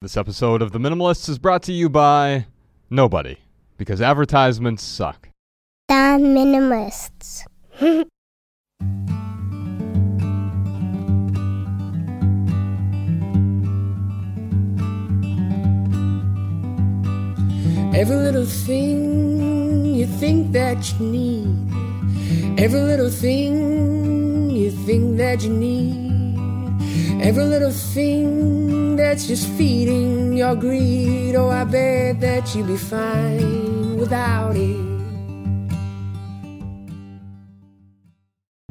This episode of The Minimalists is brought to you by nobody, because advertisements suck. The Minimalists. Every little thing you think that you need. Every little thing you think that you need. Every little thing that's just feeding your greed. Oh, I bet that you'd be fine without it.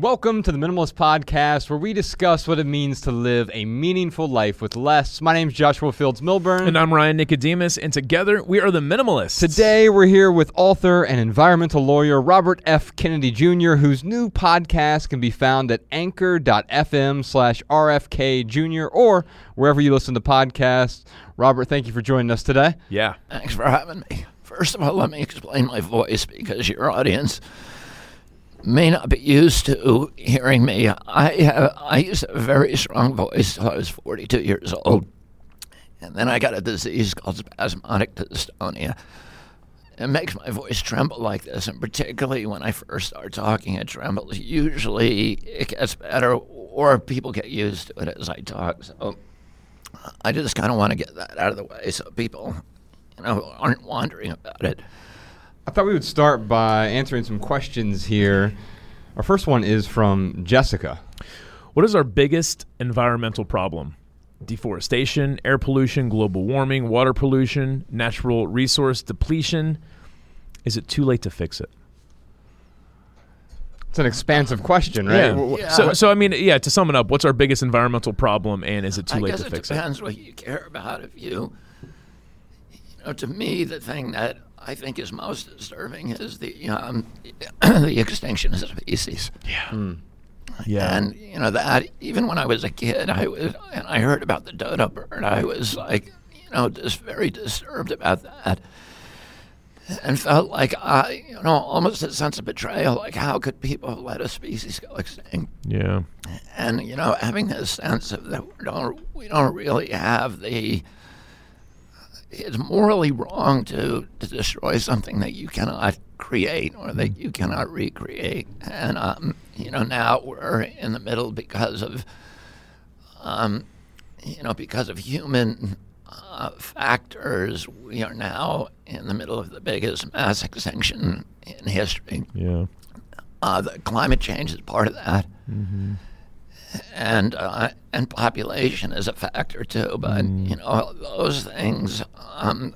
Welcome to the Minimalist Podcast, where we discuss what it means to live a meaningful life with less. My name is Joshua Fields Millburn. And I'm Ryan Nicodemus, and together we are the Minimalists. Today, we're here with author and environmental lawyer Robert F. Kennedy Jr., whose new podcast can be found at anchor.fm slash RFK Jr. or wherever you listen to podcasts. Robert, thank you for joining us today. Yeah. Thanks for having me. First of all, let me explain my voice because your audience may not be used to hearing me. I have, I used a very strong voice till I was 42 years old, and then I got a disease called spasmodic dystonia. It makes my voice tremble like this, and particularly when I first start talking, it trembles. Usually, it gets better, or people get used to it as I talk. So, I just kind of want to get that out of the way so people, you know, aren't wondering about it. I thought we would start by answering some questions here. Our first one is from Jessica. What is our biggest environmental problem? Deforestation, air pollution, global warming, water pollution, natural resource depletion. Is it too late to fix it? It's an expansive question, right? Yeah. W- w- Yeah. So, so I mean, yeah. To sum it up, what's our biggest environmental problem, and is it too I late guess to it fix it? depends what you care about. If you, you know, to me, the thing that I think is most disturbing is the um, the extinction of species. Yeah. Yeah. And you know that even when I was a kid, I was and I heard about the dodo bird. I was like, you know, just very disturbed about that, and felt like I, you know, almost a sense of betrayal. Like, how could people let a species go extinct? yeah. and you know having this sense of that we don't we don't really have the it's morally wrong to, to destroy something that you cannot create or that you cannot recreate. And um, you know now we're in the middle because of um, you know because of human uh, factors we are now in the middle of the biggest mass extinction in history. Yeah. uh, the climate change is part of that, and uh, and population is a factor too. But you know those things, um,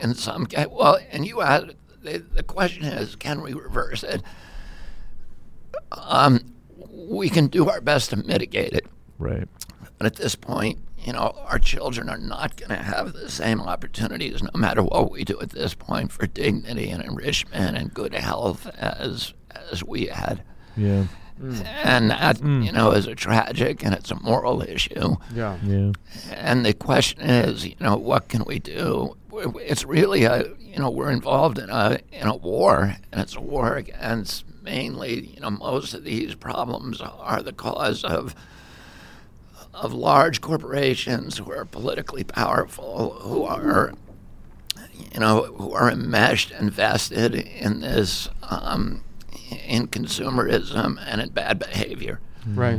in some case, well, and you asked the, the question is, can we reverse it? Um, we can do our best to mitigate it, Right. but at this point, you know, our children are not going to have the same opportunities, no matter what we do at this point, for dignity and enrichment and good health as as we had. Yeah. And that, you know, is a tragic and it's a moral issue. yeah. Yeah. And the question is, you know, what can we do? It's really a, you know, we're involved in a in a war, and it's a war against mainly, you know, most of these problems are the cause of of large corporations who are politically powerful, who are, you know, who are enmeshed and vested in this, um, in consumerism and in bad behavior Right.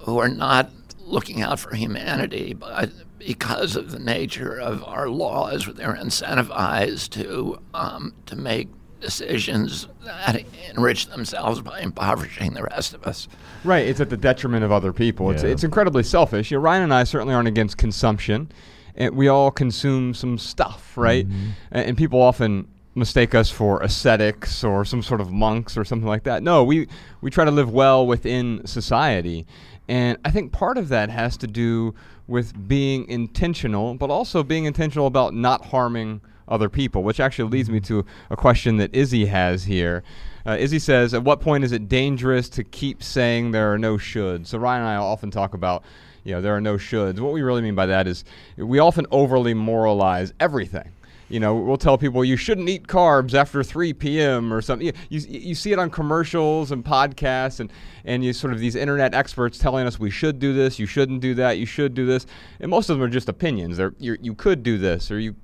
who are not looking out for humanity, but because of the nature of our laws, they're incentivized to um, to make decisions that enrich themselves by impoverishing the rest of us. Right, it's at the detriment of other people. It's Yeah. it's incredibly selfish. You know, Ryan and I certainly aren't against consumption, and we all consume some stuff, right? A- And, people often mistake us for ascetics or some sort of monks or something like that. No, we we try to live well within society, and I think part of that has to do with being intentional, but also being intentional about not harming other people, which actually leads me to a question that Izzy has here. Uh, Izzy says, At what point is it dangerous to keep saying there are no shoulds? So, Ryan and I often talk about, you know, there are no shoulds. What we really mean by that is we often overly moralize everything. You know, we'll tell people you shouldn't eat carbs after 3 p.m. or something. You, you, you see it on commercials and podcasts, and, and you sort of these internet experts telling us we should do this, you shouldn't do that, you should do this. And most of them are just opinions. They're, you you could do this, or you,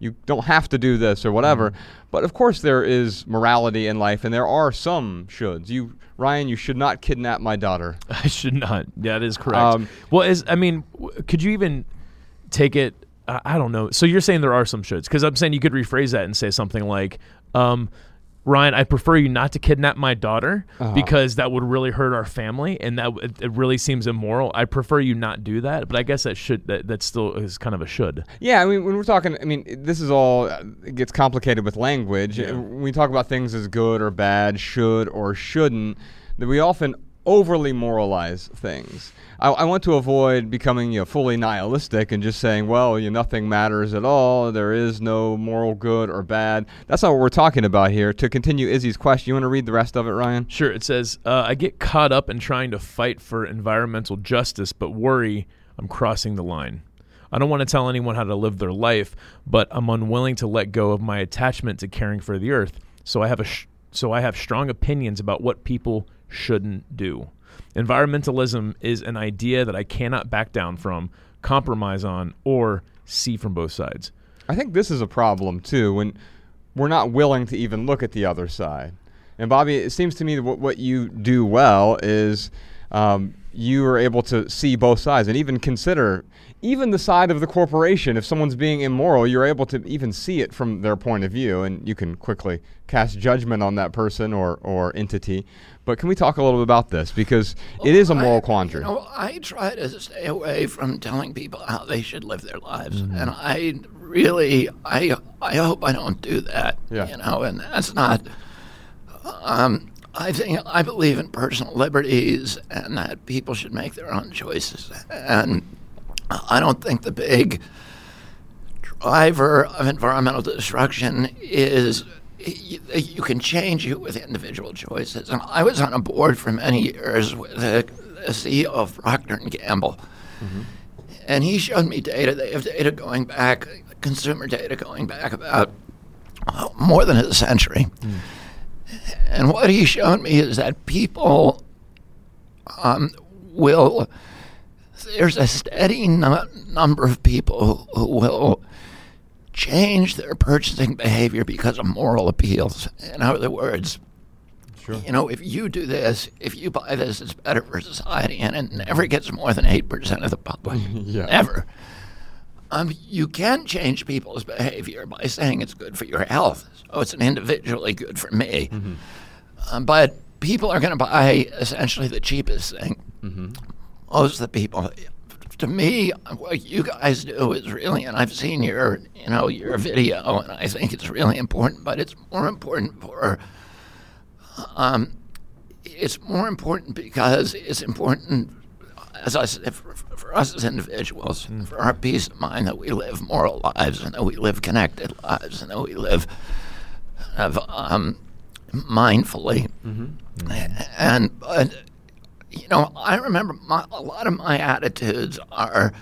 you don't have to do this, or whatever. But of course, there is morality in life, and there are some shoulds. You, Ryan, you should not kidnap my daughter. I should not. That is correct. Um, well, is I mean, w- could you even take it? I don't know. So you're saying there are some shoulds because I'm saying you could rephrase that and say something like, um, "Ryan, I prefer you not to kidnap my daughter Uh-huh. because that would really hurt our family, and that it, it really seems immoral. I prefer you not do that." But I guess that should that, that still is kind of a should. Yeah, I mean, when we're talking, I mean, this is all, it gets complicated with language. Uh, When we talk about things as good or bad, should or shouldn't, that we often overly moralize things. I, I want to avoid becoming you know, fully nihilistic and just saying, well, you know, nothing matters at all. There is no moral good or bad. That's not what we're talking about here. To continue Izzy's question, you want to read the rest of it, Ryan? Sure. It says, uh, I get caught up in trying to fight for environmental justice, but worry I'm crossing the line. I don't want to tell anyone how to live their life, but I'm unwilling to let go of my attachment to caring for the earth. So I have a sh- so I have strong opinions about what people shouldn't do. Environmentalism is an idea that I cannot back down from, compromise on, or see from both sides. I think this is a problem too when we're not willing to even look at the other side. And Bobby, it seems to me that what, what you do well is um, you are able to see both sides and even consider even the side of the corporation. If someone's being immoral, you're able to even see it from their point of view, and you can quickly cast judgment on that person or, or entity. But can we talk a little bit about this because it is a moral I, quandary. You know, I try to stay away from telling people how they should live their lives, and I really, I, I hope I don't do that. Yeah. You know, and that's not. Um, I think I believe in personal liberties, and that people should make their own choices. And I don't think the big driver of environmental destruction is you, you can change it with individual choices. And I was on a board for many years with the, the CEO of Procter and Gamble, and he showed me data. They have data going back, consumer data going back about uh, more than a century. And what he showed me is that people um, will there's a steady nu- number of people who will change their purchasing behavior because of moral appeals. In other words, you know, if you do this, if you buy this, it's better for society, and it never gets more than eight percent of the public. Yeah. Never. Um, you can change people's behavior by saying it's good for your health. So it's an individually good for me. Um, but people are going to buy essentially the cheapest thing. Most of the people. To me, what you guys do is really, and I've seen your, you know, your video, and I think it's really important. But it's more important for, um, it's more important because it's important, as I said, for, for us as individuals, and for our peace of mind that we live moral lives and that we live connected lives and that we live, have, um, mindfully. And but you know, I remember my, a lot of my attitudes are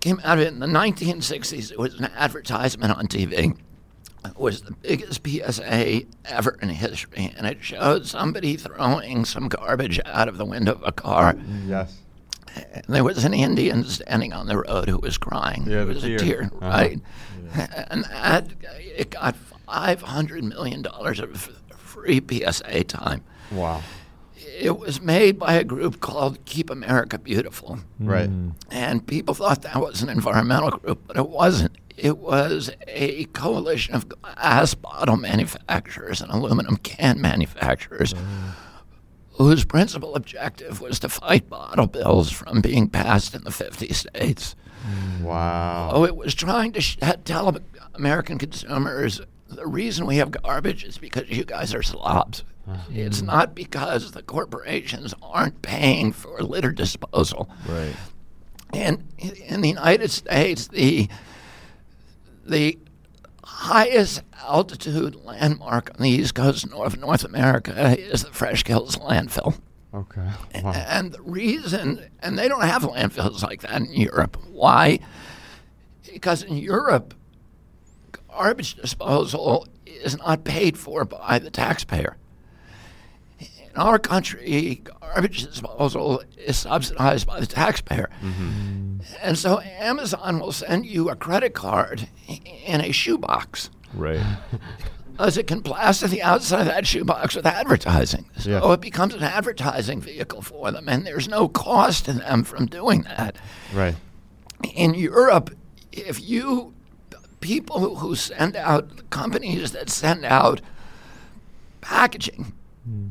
came out of it in the 1960s. It was an advertisement on TV. It was the biggest PSA ever in history, and it showed somebody throwing some garbage out of the window of a car. Yes. And there was an Indian standing on the road who was crying. Yeah, the was tear. a tear, Uh-huh. right? And that it got five hundred million dollars of free PSA time. Wow. It was made by a group called Keep America Beautiful, Right. and people thought that was an environmental group, but it wasn't. It was a coalition of glass bottle manufacturers and aluminum can manufacturers whose principal objective was to fight bottle bills from being passed in the 50 states. Wow. Oh, it was trying to sh- tell American consumers the reason we have garbage is because you guys are slobs. It's uh-huh. not because the corporations aren't paying for litter disposal. Right. And in- the United States, the the highest altitude landmark on the east coast of North America is the Fresh Kills landfill. Okay. Wow. And the reason, and they don't have landfills like that in Europe. Why? Because in Europe, garbage disposal is not paid for by the taxpayer. In our country, garbage disposal is subsidized by the taxpayer. Mm-hmm. And so Amazon will send you a credit card in a shoebox Right. as it can plaster the outside of that shoebox with advertising. So Yeah. it becomes an advertising vehicle for them, and there's no cost to them from doing that. Right. In Europe, if you people who, who send out companies that send out packaging hmm.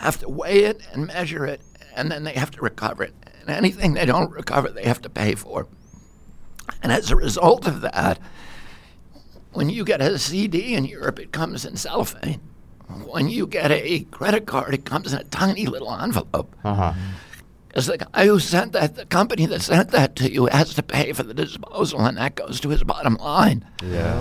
Have to weigh it and measure it, and then they have to recover it. And anything they don't recover, they have to pay for. And as a result of that, when you get a CD in Europe, it comes in cellophane. When you get a credit card, it comes in a tiny little envelope. Uh huh. Because the guy who sent that, the company that sent that to you, has to pay for the disposal, and that goes to his bottom line. Yeah.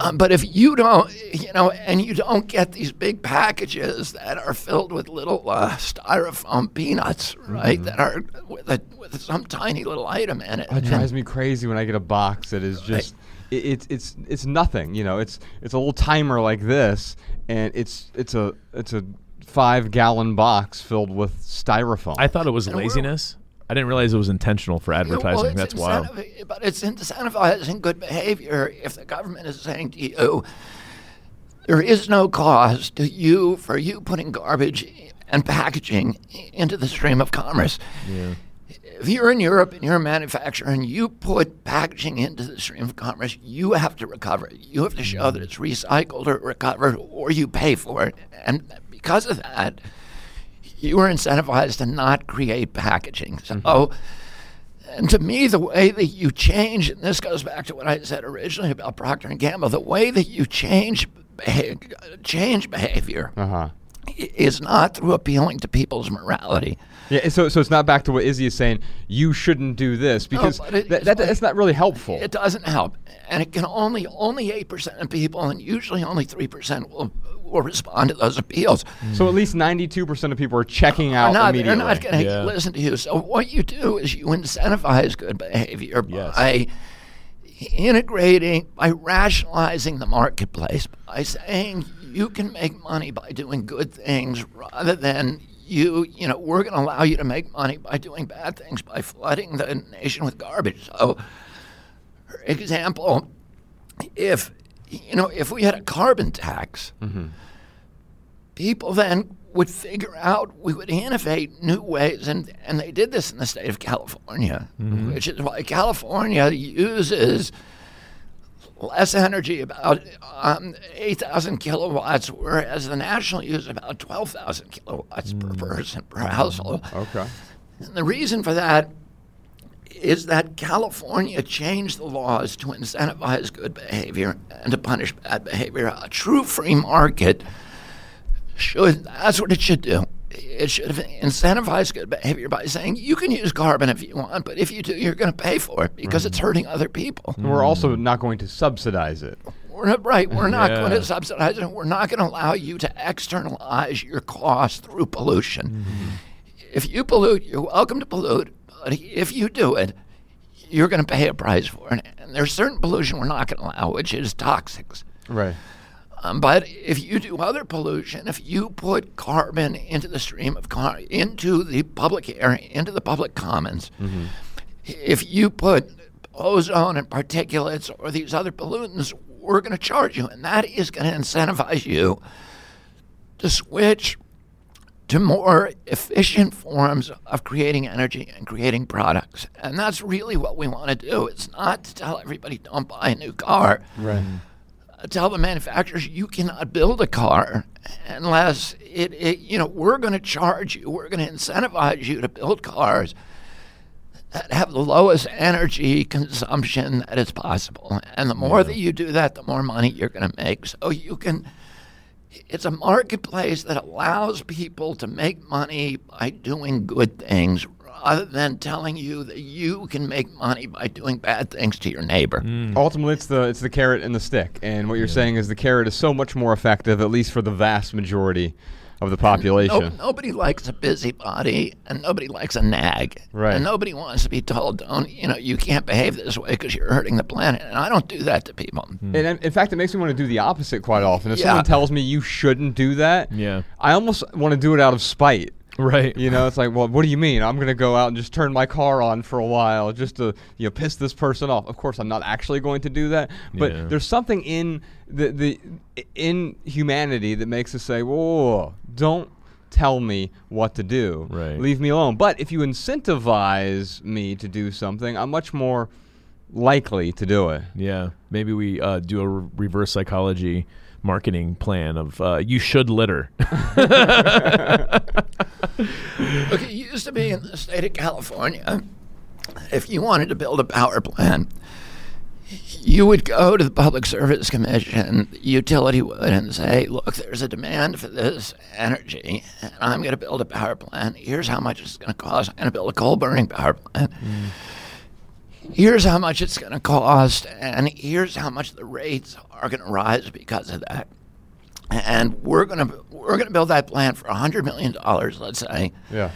Um, but if you don't, you know, and you don't get these big packages that are filled with little uh, styrofoam peanuts, right, that are with, a, with some tiny little item in it. It drives me crazy when I get a box that is just it, it's it's it's nothing. You know, it's it's a little timer like this, and it's it's a it's a five gallon box filled with styrofoam. I thought it was And laziness. I didn't realize it was intentional for advertising. well, it's That's wild. But it's incentivizing good behavior if the government is saying to you, there is no cost to you for you putting garbage and packaging into the stream of commerce. Yeah. If you're in Europe and you're a manufacturer and you put packaging into the stream of commerce, you have to recover it. You have to show that mm. it's recycled or recovered or you pay for it. And because of that, you were incentivized to not create packaging. So, and to me, the way that you change, and this goes back to what I said originally about Procter and Gamble, the way that you change change behavior uh huh. is not through appealing to people's morality. Yeah. So so it's not back to what Izzy is saying. You shouldn't do this because but it- that, that that's not really helpful. It doesn't help, and it can only only eight percent of people, and usually only three percent will will respond to those appeals. so at least ninety two percent of people are checking out They're not, they're not going to Yeah. listen to you. So what you do is you incentivize good behavior Yes. by integrating, by rationalizing the marketplace, by saying you can make money by doing good things rather than you, you know, we're going to allow you to make money by doing bad things, by flooding the nation with garbage. So, for example, if you know, if we had a carbon tax, mm-hmm. people then would figure out we would innovate new ways and and they did this in the state of California mm-hmm. which is why California uses less energy about um, 8,000 kilowatts whereas the national uses about 12,000 kilowatts per mm. person per household. Okay. and the reason for that is that California changed the laws to incentivize good behavior and to punish bad behavior. A true free market should, that's what it should do. It should incentivize good behavior by saying you can use carbon if you want, but if you do, you're going to pay for it because it's mm-hmm. hurting other people. And we're also not going to subsidize it. We're not, right. We're not going to subsidize it. We're not going to allow you to externalize your costs through pollution. Mm-hmm. If you pollute, you're welcome to pollute. But if you do it, you're going to pay a price for it. And there's certain pollution we're not going to allow, which is toxics. Right. Um, but if you do other pollution, if you put carbon into the stream of car into the public area, into the public commons, if you put ozone and particulates or these other pollutants, we're going to charge you, and that is going to incentivize you to switch to more efficient forms of creating energy and creating products. And that's really what we want to do. It's not to tell everybody don't buy a new car Right. Uh, tell the manufacturers you cannot build a car unless it, it you know we're going to charge you we're going to incentivize you to build cars that have the lowest energy consumption that is possible and the more that you do that the more money you're going to make so you can it's a marketplace that allows people to make money by doing good things rather than telling you that you can make money by doing bad things to your neighbor. Mm. Ultimately, it's the it's the carrot and the stick, and what you're saying is the carrot is so much more effective, at least for the vast majority of the population. No, nobody likes a busybody, and nobody likes a nag. Right. And nobody wants to be told, "Don't you know? You can't behave this way because you're hurting the planet." And I don't do that to people. Hmm. And in- in fact, it makes me want to do the opposite quite often. If Yeah. someone tells me you shouldn't do that, Yeah. I almost want to do it out of spite. Right. You know, it's like, well, what do you mean? I'm going to go out and just turn my car on for a while just to, you know, piss this person off. Of course, I'm not actually going to do that, but Yeah. there's something in the the in humanity that makes us say, whoa, don't tell me what to do. Right. Leave me alone. But if you incentivize me to do something, I'm much more likely to do it. Yeah, maybe we uh, do a re- reverse psychology marketing plan of uh, you should litter. Look, it used to be in the state of California, if you wanted to build a power plant, you would go to the Public Service Commission, the utility would, and say, look, there's a demand for this energy, and I'm going to build a power plant. Here's how much it's going to cost. I'm going to build a coal burning power plant. Here's how much it's going to cost, and here's how much the rates are going to rise because of that. And we're going to we're going to build that plant for hundred million dollars, let's say, Yeah.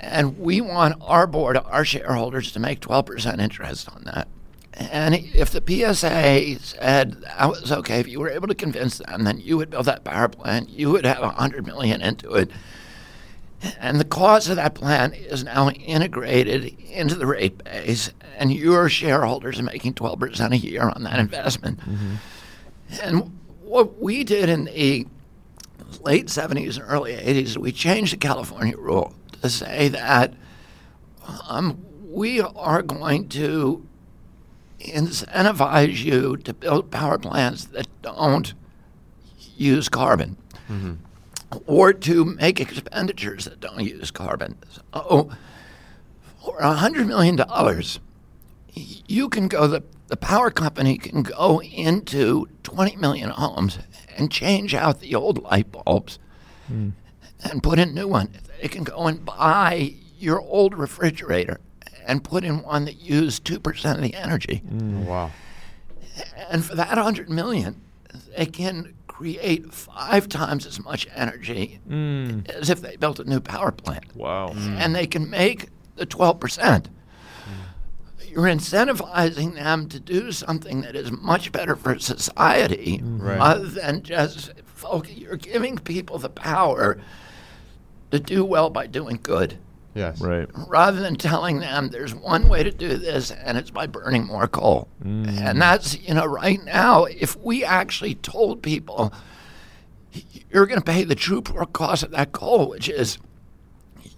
and we want our board, our shareholders, to make 12% interest on that. And if the PSA said that was okay, if you were able to convince them, then you would build that power plant, you would have 100 million into it. And the cost of that plant is now integrated into the rate base, and your shareholders are making 12% a year on that investment. And what we did in the late 70s and early 80s, we changed the California rule to say that um, we are going to incentivize you to build power plants that don't use carbon or to make expenditures that don't use carbon. So for $100 million, you can go, the, the power company can go into 20 million homes and change out the old light bulbs hmm. and put in new one. They can go and buy your old refrigerator and put in one that used 2% of the energy. Hmm. Wow. And for that 100 million, they can create five times as much energy hmm. as if they built a new power plant. wow. Hmm. And they can make the 12%. Hmm. You're incentivizing them to do something that is much better for society Right. rather than just folk. You're giving people the power to do well by doing good Yes. Right. rather than telling them there's one way to do this and it's by burning more coal. Mm. And that's, you know, right now, if we actually told people you're going to pay the true poor cost of that coal, which is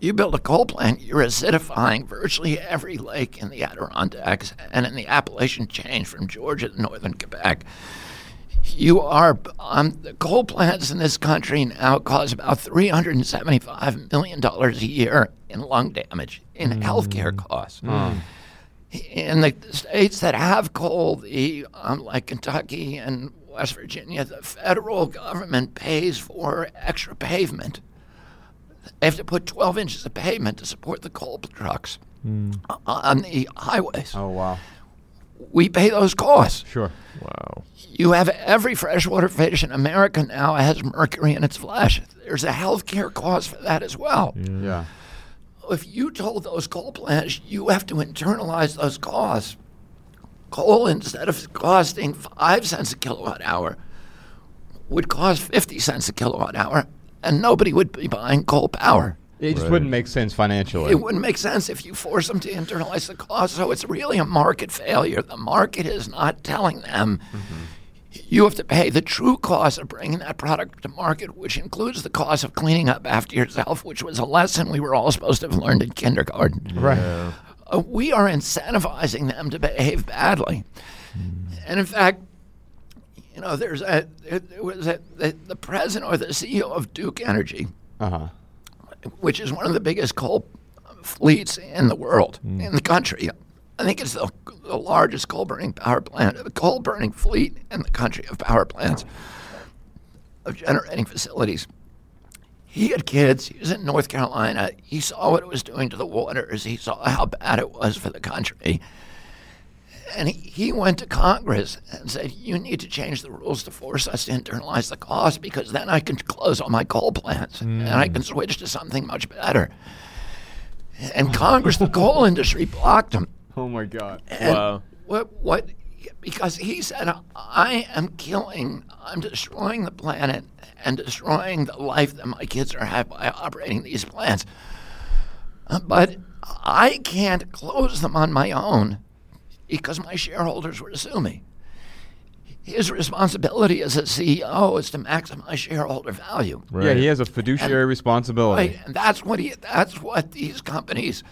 you build a coal plant, you're acidifying virtually every lake in the Adirondacks and in the Appalachian chain from Georgia to northern Quebec. You are um, the coal plants in this country now cause about three hundred and seventy-five million dollars a year in lung damage, in healthcare costs. In the states that have coal, the um, like Kentucky and West Virginia, the federal government pays for extra pavement. They have to put 12 inches of pavement to support the coal trucks on the highways. Oh wow. We pay those costs. Sure. Wow. You have every freshwater fish in America now has mercury in its flesh. There's a health care cost for that as well. Yeah. If you told those coal plants you have to internalize those costs, coal instead of costing five cents a kilowatt hour would cost 50 cents a kilowatt hour, and nobody would be buying coal power. It just Right. wouldn't make sense financially. It wouldn't make sense if you force them to internalize the cost. So it's really a market failure. The market is not telling them you have to pay the true cost of bringing that product to market, which includes the cost of cleaning up after yourself, which was a lesson we were all supposed to have learned in kindergarten. right. Uh, we are incentivizing them to behave badly. And in fact, you know, there's a there, there was a the, the president or the CEO of Duke Energy, Uh huh. Which is one of the biggest coal fleets in the world, mm. in the country. I think it's the, the largest coal burning power plant, the coal burning fleet in the country of power plants, of generating facilities. He had kids. He was in North Carolina. He saw what it was doing to the waters. He saw how bad it was for the country. And he, he went to Congress and said, You need to change the rules to force us to internalize the cost because then I can close all my coal plants and I can mm. switch to something much better. And Congress, the coal industry, blocked him. Oh my God. And Wow. What? What? Because he said, "I am killing. I'm destroying the planet and destroying the life that my kids are having by operating these plants. But I can't close them on my own because my shareholders would sue me. His responsibility as a CEO is to maximize shareholder value. Right. Yeah, he has a fiduciary responsibility. Right, and that's what he. That's what these companies.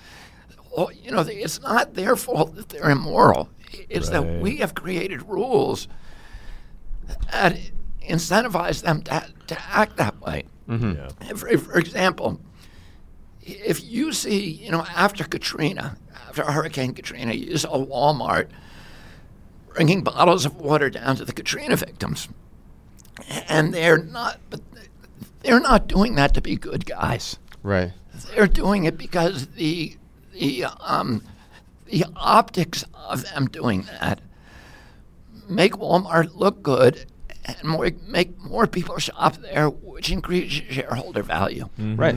Well, you know, it's not their fault that they're immoral. It's that we have created rules that incentivize them to, to act that way. Mm-hmm. Yeah. For, for example, if you see, you know, after Katrina, after Hurricane Katrina, you saw Walmart bringing bottles of water down to the Katrina victims, and they're not, but they're not doing that to be good guys. Right. They're doing it because the the um, the optics of them doing that make Walmart look good and more, make more people shop there, which increases shareholder value. Right.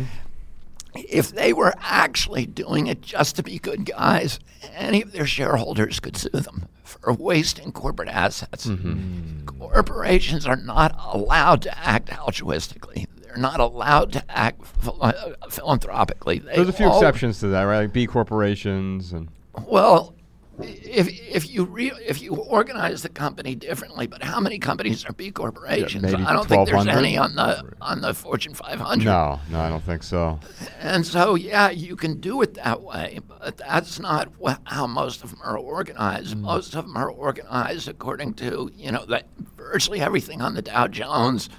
If they were actually doing it just to be good guys, any of their shareholders could sue them for wasting corporate assets. Corporations are not allowed to act altruistically. They're not allowed to act phil- uh, philanthropically. They There's a few all- exceptions to that, right? Like B corporations and Well, if if you re, if you organize the company differently, but how many companies are B corporations? maybe I don't think there's any on the on the Fortune 500. no, no, I don't think so. And so, yeah, you can do it that way, but that's not wha- how most of them are organized. Mm. Most of them are organized according to, you know, that virtually everything on the Dow Jones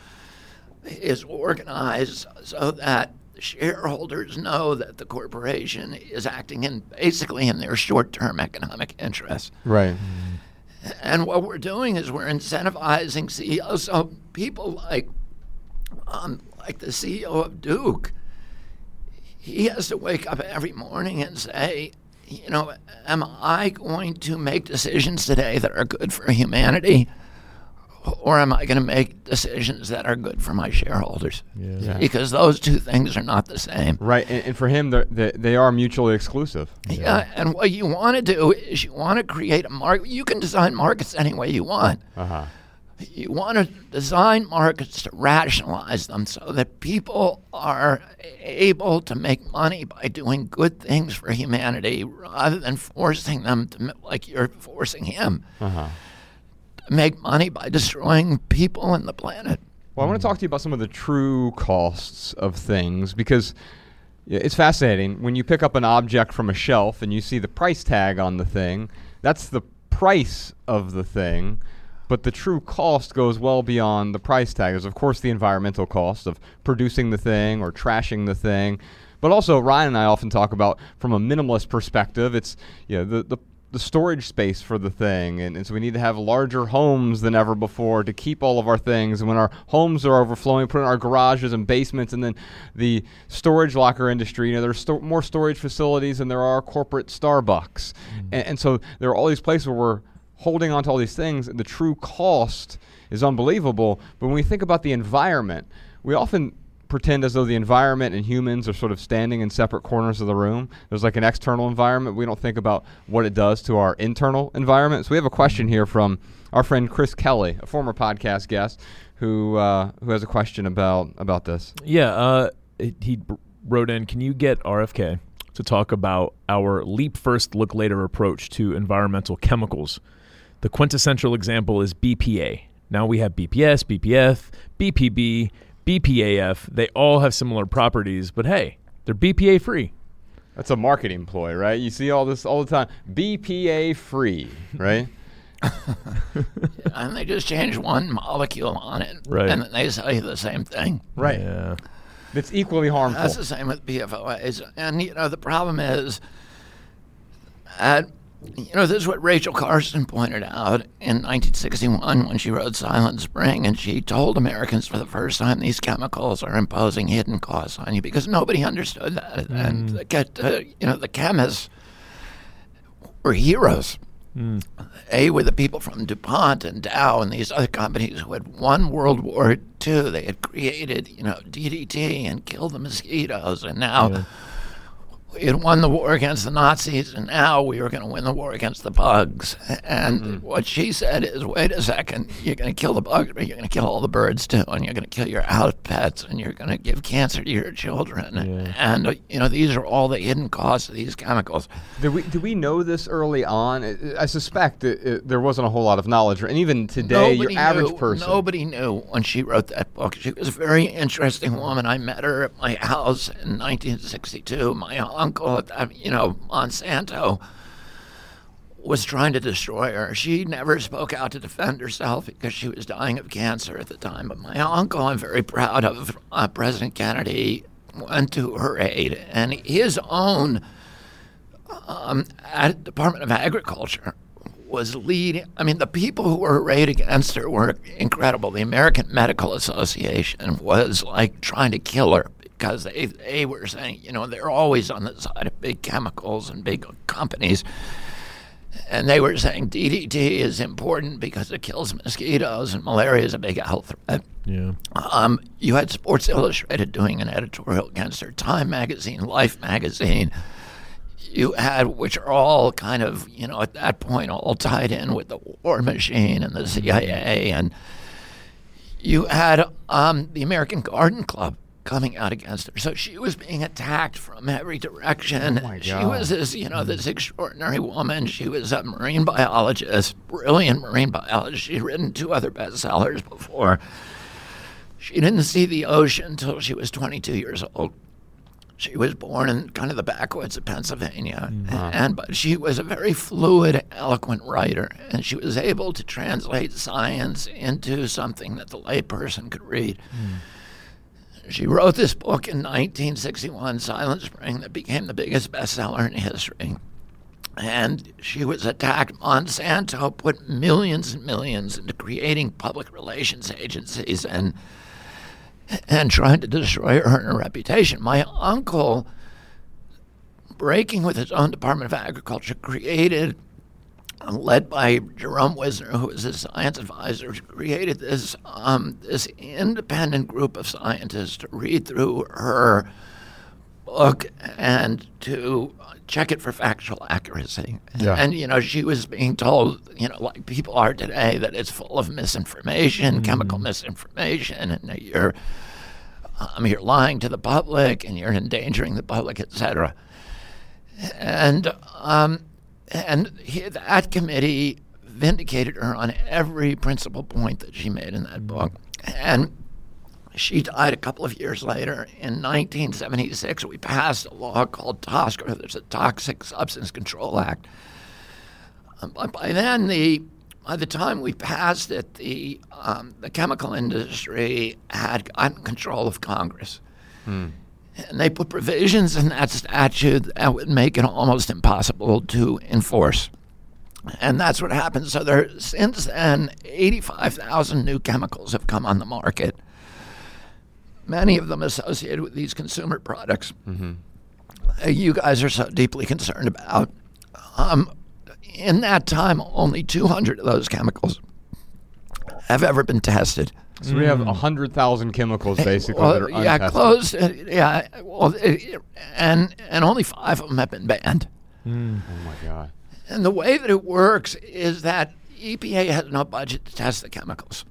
is organized so that shareholders know that the corporation is acting in basically in their short-term economic interests. Right. And what we're doing is we're incentivizing CEOs. So people like, um, like the CEO of Duke, he has to wake up every morning and say, you know, am I going to make decisions today that are good for humanity, or am I going to make decisions that are good for my shareholders? Yeah. Because those two things are not the same. Right. And, and for him, they're, they they are mutually exclusive. Yeah, and what you want to do is you want to create a market. You can design markets any way you want. Uh huh. You want to design markets to rationalize them so that people are able to make money by doing good things for humanity rather than forcing them to, m- like you're forcing him, Uh-huh. Make money by destroying people and the planet. Well, I want to talk to you about some of the true costs of things because it's fascinating. When you pick up an object from a shelf and you see the price tag on the thing, that's the price of the thing. But the true cost goes well beyond the price tag. There's, of course, the environmental cost of producing the thing or trashing the thing. But also, Ryan and I often talk about from a minimalist perspective, it's you know, the, the the storage space for the thing. And, and so we need to have larger homes than ever before to keep all of our things. And when our homes are overflowing, put in our garages and basements. And then the storage locker industry, you know, there's sto- more storage facilities than there are corporate Starbucks. Mm-hmm. And, and so there are all these places where we're holding on to all these things. And the true cost is unbelievable. But when we think about the environment, we often pretend as though the environment and humans are sort of standing in separate corners of the room. There's like an external environment. We don't think about what it does to our internal environment. So we have a question here from our friend Chris Kelly, a former podcast guest, who uh, who has a question about about this. Yeah, uh, he wrote in, "Can you get RFK to talk about our leap first, look later approach to environmental chemicals? The quintessential example is BPA. Now we have BPS, BPF, BPB, BPAF. They all have similar properties, but hey, they're BPA free. That's a marketing ploy, right? You see all this all the time. BPA free, right? And they just change one molecule on it, Right. and then they you the same thing. right. Yeah. It's equally harmful. That's the same with PFOAs. And, you know, the problem is, you know, this is what Rachel Carson pointed out in 1961 when she wrote Silent Spring, and she told Americans for the first time these chemicals are imposing hidden costs on you because nobody understood that. And the, get, uh, you know, the chemists were heroes. They were the people from DuPont and Dow and these other companies who had won World War II. They had created, you know, DDT and killed the mosquitoes, and now we had won the war against the Nazis, and now we were going to win the war against the bugs. And what she said is, wait a second, you're going to kill the bugs, but you're going to kill all the birds too, and you're going to kill your house pets, and you're going to give cancer to your children. And, uh, you know, these are all the hidden costs of these chemicals. Did we did we know this early on? I I suspect that it, there wasn't a whole lot of knowledge, and even today, Nobody your average knew, person. Nobody knew when she wrote that book. She was a very interesting woman. I met her at my house in 1962. My uncle, that, you know, Monsanto, was trying to destroy her. She never spoke out to defend herself because she was dying of cancer at the time. But my uncle, I'm very proud of, uh, President Kennedy, went to her aid, and his own um, at Department of Agriculture was leading. I mean, the people who were arrayed against her were incredible. The American Medical Association was like trying to kill her because they they were saying, you know, they're always on the side of big chemicals and big companies. And they were saying DDT is important because it kills mosquitoes and malaria is a big health threat. Yeah. Um, you had Sports Illustrated doing an editorial against her, Time Magazine, Life Magazine. You had, which are all kind of, you know, at that point, all tied in with the war machine and the CIA. And you had um, the American Garden Club coming out against her. So she was being attacked from every direction. Oh she was this, you know, this extraordinary woman. She was a marine biologist, brilliant marine biologist. She'd written two other bestsellers before. She didn't see the ocean until she was 22 years old. She was born in kind of the backwoods of Pennsylvania, mm-hmm. and but she was a very fluid, eloquent writer, and she was able to translate science into something that the layperson could read. Hmm. She wrote this book in 1961, Silent Spring, that became the biggest bestseller in history. And she was attacked. Monsanto put millions and millions into creating public relations agencies and and trying to destroy her and her reputation. My uncle, breaking with his own Department of Agriculture, created, led by Jerome Wiesner, who was his science advisor, created this um, this independent group of scientists to read through her book and to check it for factual accuracy. Yeah. And you know, she was being told, you know, like people are today, that it's full of misinformation, chemical misinformation, and that you're um, you're lying to the public and you're endangering the public, etc. And um, and he, that committee vindicated her on every principal point that she made in that book. And she died a couple of years later. In 1976, we passed a law called TSCA, there's a Toxic Substance Control Act. Um, But by then, the by the time we passed it, the um, the chemical industry had gotten control of Congress, and they put provisions in that statute that would make it almost impossible to enforce. And that's what happened. So there, since then, 85,000 new chemicals have come on the market. Many of them associated with these consumer products. Uh, you guys are so deeply concerned about. Um, in that time, only 200 of those chemicals have ever been tested. So we have hundred thousand chemicals basically Well, that are yeah, close. uh, Yeah, well, it, and and only five of them have been banned. Oh my god. And the way that it works is that EPA has no budget to test the chemicals.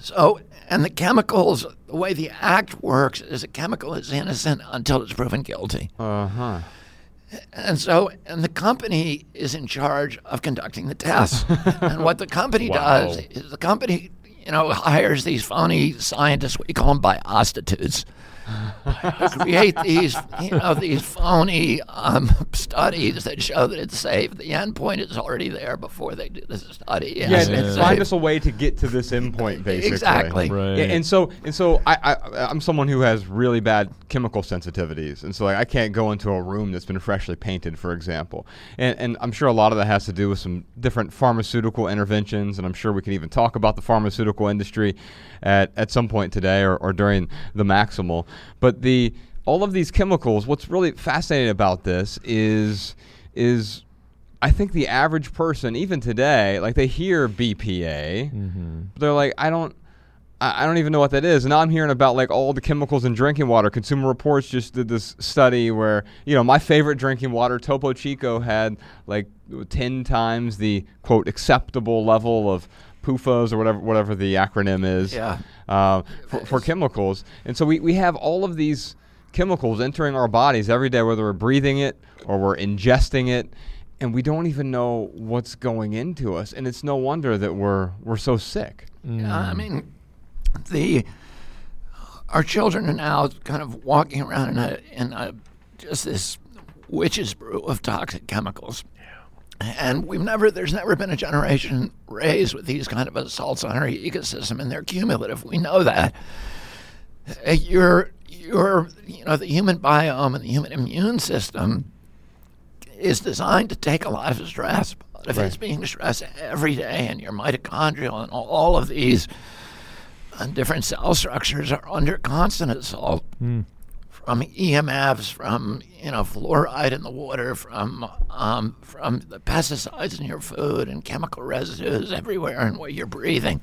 So, and the chemicals, the way the act works is a chemical is innocent until it's proven guilty. Uh huh. And so, and the company is in charge of conducting the tests. and what the company Wow. does is the company, you know, hires these phony scientists, we call them biostitutes, to create these, you know, these phony um, studies that show that it's safe. The endpoint is already there before they do the study. Yeah, Yes, and it's find us a way to get to this endpoint, basically. Exactly. Right. Yeah, and so and so I, I I'm someone who has really bad chemical sensitivities, and so like I can't go into a room that's been freshly painted, for example. And and I'm sure a lot of that has to do with some different pharmaceutical interventions, and I'm sure we can even talk about the pharmaceutical industry at at some point today or, or during the maximal. But the all of these chemicals, what's really fascinating about this is is I think the average person, even today, like they hear BPA, but mm-hmm. they're like, I don't. I I don't even know what that is. And now I'm hearing about like all the chemicals in drinking water. Consumer Reports just did this study where, you know, my favorite drinking water, Topo Chico, had like 10 times the quote acceptable level of PUFAs or whatever whatever the acronym is Yeah. uh, for, for chemicals. And so we, we have all of these chemicals entering our bodies every day, whether we're breathing it or we're ingesting it, and we don't even know what's going into us. And it's no wonder that we're we're so sick. Yeah, I mean, the our children are now kind of walking around in a in a just this witch's brew of toxic chemicals. And we've never, there's never been a generation raised with these kind of assaults on our ecosystem, and they're cumulative. We know that. Uh, Your, your, you know, the human biome and the human immune system is designed to take a lot of stress. But if it's being stressed every day, and your mitochondrial and all- of these uh, different cell structures are under constant assault from EMFs, from you know fluoride in the water, from um, from the pesticides in your food and chemical residues everywhere in what you're breathing.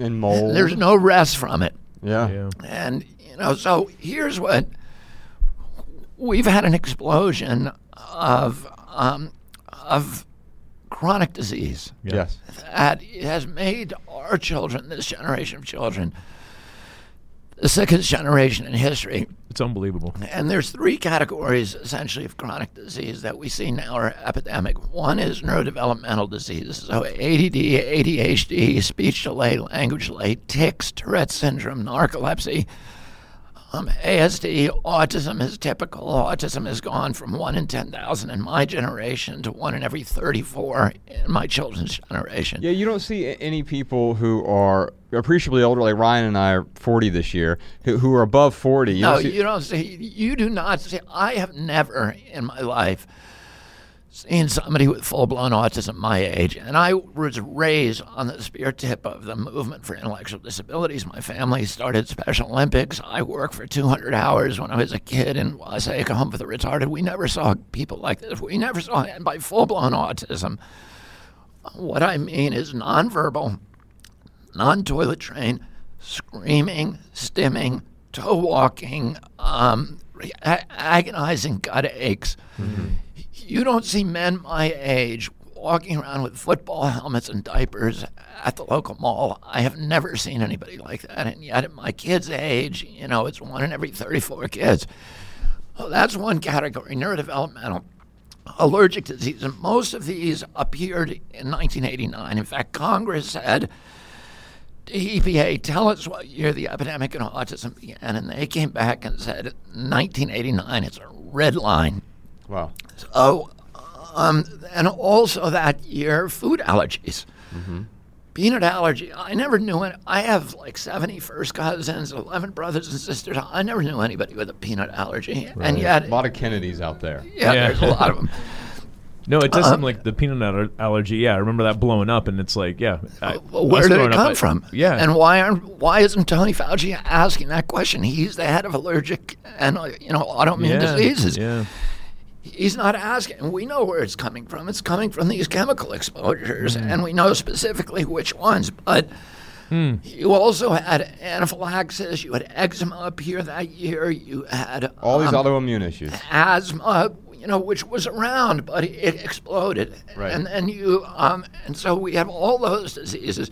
And mold. There's no rest from it. yeah. Yeah. And you know, so here's what we've had an explosion of um, of chronic disease Yes. that has made our children, this generation of children, the sickest generation in history. It's unbelievable. And there's three categories essentially of chronic disease that we see now are epidemic. One is neurodevelopmental diseases, so ADD, ADHD, speech delay, language delay, tics, Tourette syndrome, narcolepsy. Um, ASD, autism is typical. Autism has gone from one in 10,000 in my generation to one in every 34 in my children's generation. Yeah, you don't see any people who are appreciably older, like Ryan and I are 40 this year, who, who are above 40. You No, don't see- you don't see. You do not see. I have never in my life seen somebody with full blown autism my age, and I was raised on the spear tip of the movement for intellectual disabilities. My family started Special Olympics. I worked for 200 hours when I was a kid in Wassaic Home for the Retarded. We never saw people like this. We never saw, and by full blown autism, what I mean is nonverbal, non toilet trained, screaming, stimming, toe walking, um, agonizing gut aches. You don't see men my age walking around with football helmets and diapers at the local mall. I have never seen anybody like that. And yet, at my kids' age, you know, it's one in every 34 kids. Well, that's one category, neurodevelopmental. Allergic disease, and most of these appeared in 1989. In fact, Congress said EPA, tell us what year the epidemic in autism began. And they came back and said 1989. It's a red line. Wow. So, um, and also that year, food allergies. Peanut allergy. I never knew it. I have like 70 first cousins, 11 brothers and sisters. I never knew anybody with a peanut allergy. And yet, A lot of Kennedys out there. yeah, Yeah. there's a lot of them. No, it does Uh-huh. seem like the peanut aller- allergy. Yeah, I remember that blowing up, and it's like, yeah. I- Well, where did growing it up, come I- from? Yeah, And why aren't why isn't Tony Fauci asking that question? He's the head of allergic and uh, you know autoimmune yeah, diseases. Yeah, He's not asking. We know where it's coming from. It's coming from these chemical exposures, Mm. and we know specifically which ones. But Hmm. you also had anaphylaxis. You had eczema up here that year. You had All these um, autoimmune issues. asthma, you know, which was around, but it exploded. Right. And then you, um, and so we have all those diseases.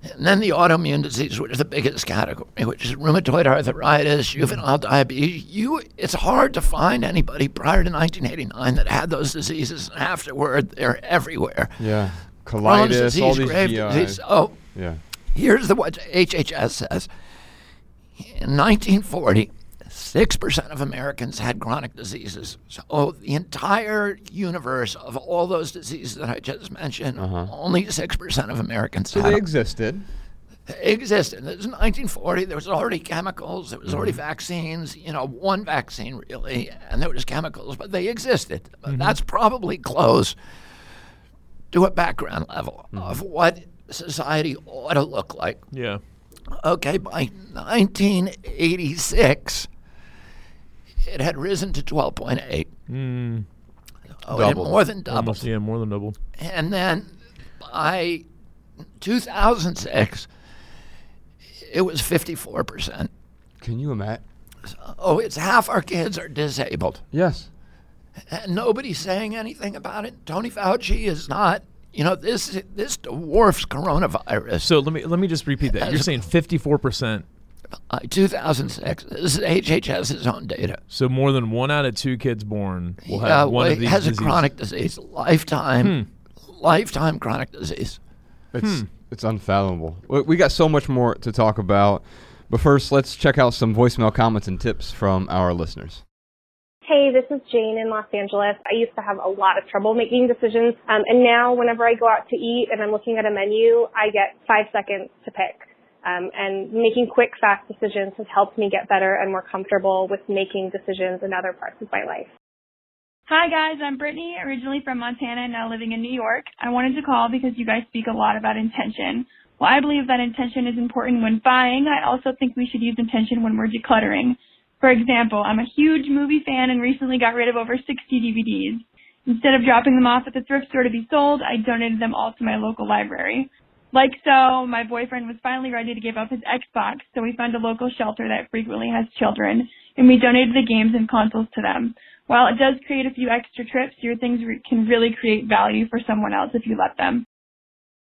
And then the autoimmune disease, which is the biggest category, which is rheumatoid arthritis, juvenile diabetes. You, it's hard to find anybody prior to 1989 that had those diseases. And afterward, they're everywhere. Yeah. Colitis, all these Graves' disease. Oh, Yeah. Here's the what HHS says. In 1940, six percent of Americans had chronic diseases. So the entire universe of all those diseases that I just mentioned, only six percent of Americans Uh-huh. So had they them. existed. They existed. This is 1940. There was already chemicals. There was already Mm-hmm. vaccines. You know, one vaccine really, and there was chemicals, but they existed. Mm-hmm. That's probably close to a background level Mm-hmm. of what society ought to look like. yeah. Okay, by 1986, it had risen to 12.8. Hmm. Oh, it Doubled. more than doubled. Almost, yeah, more than double. And then by 2006, it was 54%. Can you imagine? Oh, it's half our kids are disabled. Yes. And nobody's saying anything about it. Tony Fauci is not. You know, this this dwarfs coronavirus. So let me let me just repeat that. You're saying 54 percent. Uh, 2006. This is HHS's own data. So more than one out of two kids born will have Yeah, one well, of he these has diseases. a chronic disease, lifetime, lifetime chronic disease. It's it's unfathomable. We, we got so much more to talk about, but first let's check out some voicemail comments and tips from our listeners. Hey, this is Jane in Los Angeles. I used to have a lot of trouble making decisions, um, and now whenever I go out to eat and I'm looking at a menu, I get five seconds to pick. Um, and making quick, fast decisions has helped me get better and more comfortable with making decisions in other parts of my life. Hi guys, I'm Brittany, originally from Montana, and now living in New York. I wanted to call because you guys speak a lot about intention. While I believe that intention is important when buying, I also think we should use intention when we're decluttering. For example, I'm a huge movie fan and recently got rid of over 60 DVDs. Instead of dropping them off at the thrift store to be sold, I donated them all to my local library. Like so, my boyfriend was finally ready to give up his Xbox, so we found a local shelter that frequently has children, and we donated the games and consoles to them. While it does create a few extra trips, your things re- can really create value for someone else if you let them.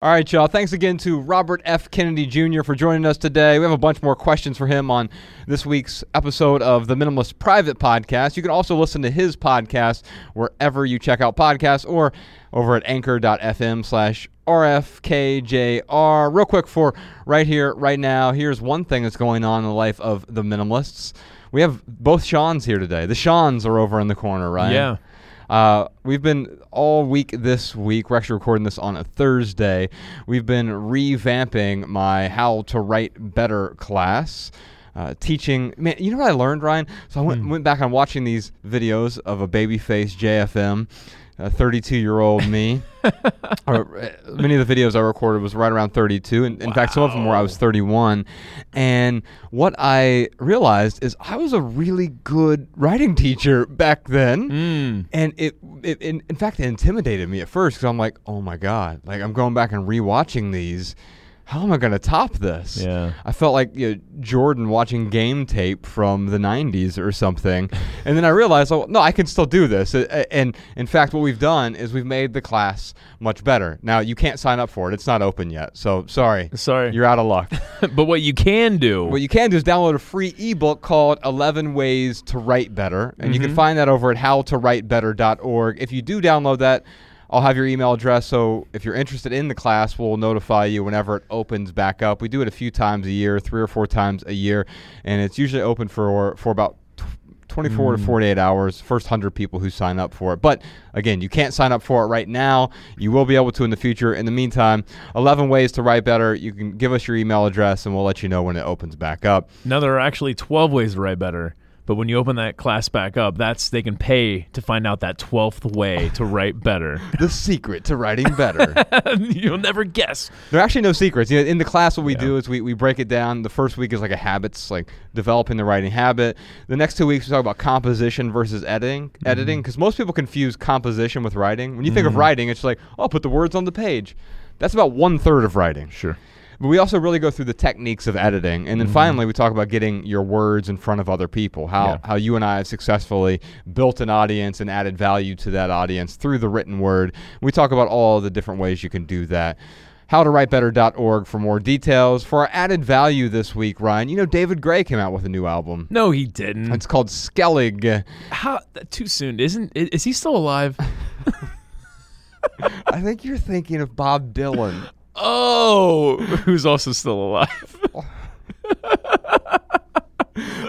All right, y'all. Thanks again to Robert F. Kennedy Jr. for joining us today. We have a bunch more questions for him on this week's episode of the Minimalist Private Podcast. You can also listen to his podcast wherever you check out podcasts or over at anchor.fm slash RFKJR. Real quick for right here, right now, here's one thing that's going on in the life of the Minimalists. We have both Seans here today. The Seans are over in the corner, right? Yeah. Uh, we've been all week this week. We're actually recording this on a Thursday. We've been revamping my How to Write Better class. Uh, teaching, man, you know what I learned, Ryan? So I went, went back on watching these videos of a babyface JFM, a 32 year old me. or, uh, many of the videos I recorded was right around 32. And in fact, some of them were I was 31. And what I realized is I was a really good writing teacher back then. Mm. And it, it in, in fact, it intimidated me at first because I'm like, oh my God, like I'm going back and rewatching these. How am I going to top this? Yeah. I felt like you know, Jordan watching game tape from the 90s or something. and then I realized, oh, no, I can still do this. And in fact, what we've done is we've made the class much better. Now, you can't sign up for it, it's not open yet. So sorry. Sorry. You're out of luck. but what you can do. What you can do is download a free ebook called 11 Ways to Write Better. And you can mm-hmm. find that over at howtowritebetter.org. If you do download that, I'll have your email address. So if you're interested in the class, we'll notify you whenever it opens back up. We do it a few times a year, three or four times a year. And it's usually open for, for about tw- 24 to hmm. 48 hours, first 100 people who sign up for it. But again, you can't sign up for it right now. You will be able to in the future. In the meantime, 11 ways to write better. You can give us your email address and we'll let you know when it opens back up. now there are actually 12 ways to write better. But when you open that class back up, that's they can pay to find out that 12th way to write better. The secret to writing better. You'll never guess. there are actually no secrets. You know, in the class, what we do is we, we break it down. The first week is like a habits, like developing the writing habit. The next two weeks we talk about composition versus editing. Mm-hmm. Editing, because most people confuse composition with writing. When you think of mm-hmm. writing, it's like, oh, put the words on the page. That's about one third of writing. Sure. But we also really go through the techniques of editing, and then mm-hmm. finally we talk about getting your words in front of other people. How Yeah. how you and I have successfully built an audience and added value to that audience through the written word. We talk about all the different ways you can do that. HowToWriteBetter.org for more details. For our added value this week, Ryan, you know David Gray came out with a new album. No, he didn't. It's called Skellig. How too soon? Isn't is he still alive? I think you're thinking of Bob Dylan. oh, who's also still alive?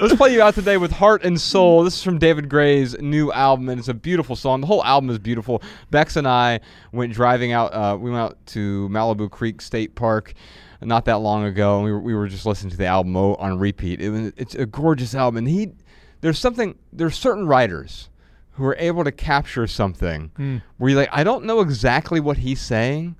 Let's play you out today with Heart and Soul. This is from David Gray's new album, and it's a beautiful song. The whole album is beautiful. Bex and I went driving out. Uh, we went out to Malibu Creek State Park not that long ago, and we were, we were just listening to the album on repeat. It was, it's a gorgeous album, and he there's something. There's certain writers who are able to capture something where you're like, I don't know exactly what he's saying,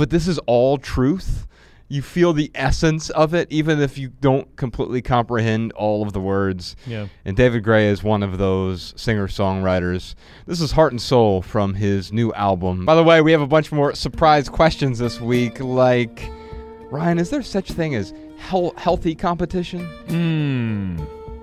but this is all truth. you feel the essence of it, even if you don't completely comprehend all of the words. Yeah. And David Gray is one of those singer songwriters. This is Heart and Soul from his new album. By the way, we have a bunch more surprise questions this week, like Ryan, is there such thing as hel- healthy competition? Hmm.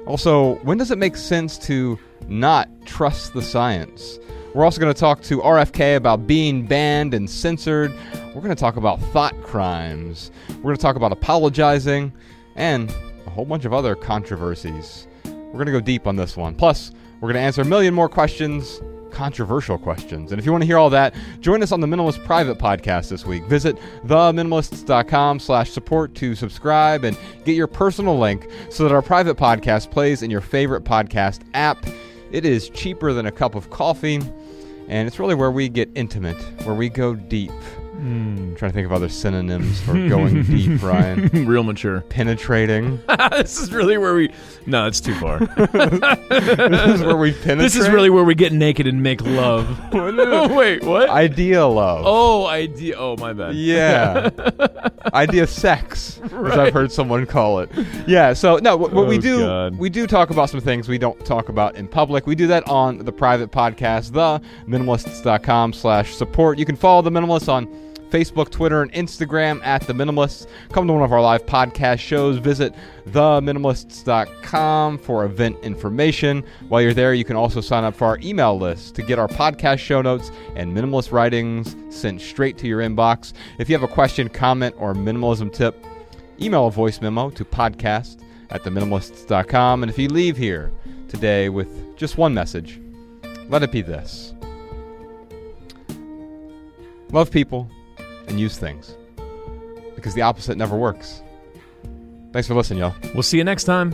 Also, when does it make sense to not trust the science? We're also going to talk to RFK about being banned and censored. We're going to talk about thought crimes. We're going to talk about apologizing and a whole bunch of other controversies. We're going to go deep on this one. Plus, we're going to answer a million more questions, controversial questions. And if you want to hear all that, join us on the Minimalist Private Podcast this week. Visit theminimalists.com slash support to subscribe and get your personal link so that our private podcast plays in your favorite podcast app. It is cheaper than a cup of coffee, and it's really where we get intimate, where we go deep. Hmm. trying to think of other synonyms for going deep, Ryan. Real mature. Penetrating. this is really where we. No, it's too far. this is where we penetrate. this is really where we get naked and make love. oh, wait, what? idea love. oh, idea. Oh, my bad. Yeah. Idea sex, as I've heard someone call it. Yeah, so no, what, what we Oh, do God. we do talk about some things we don't talk about in public. We do that on the private podcast, the minimalists.com slash support. You can follow the minimalists on Facebook, Twitter, and Instagram at The Minimalists. Come to one of our live podcast shows. Visit theminimalists.com for event information. While you're there, you can also sign up for our email list to get our podcast show notes and minimalist writings sent straight to your inbox. If you have a question, comment, or minimalism tip, email a voice memo to podcast at theminimalists.com. And if you leave here today with just one message, let it be this love people and use things because the opposite never works. Thanks for listening, y'all. We'll see you next time.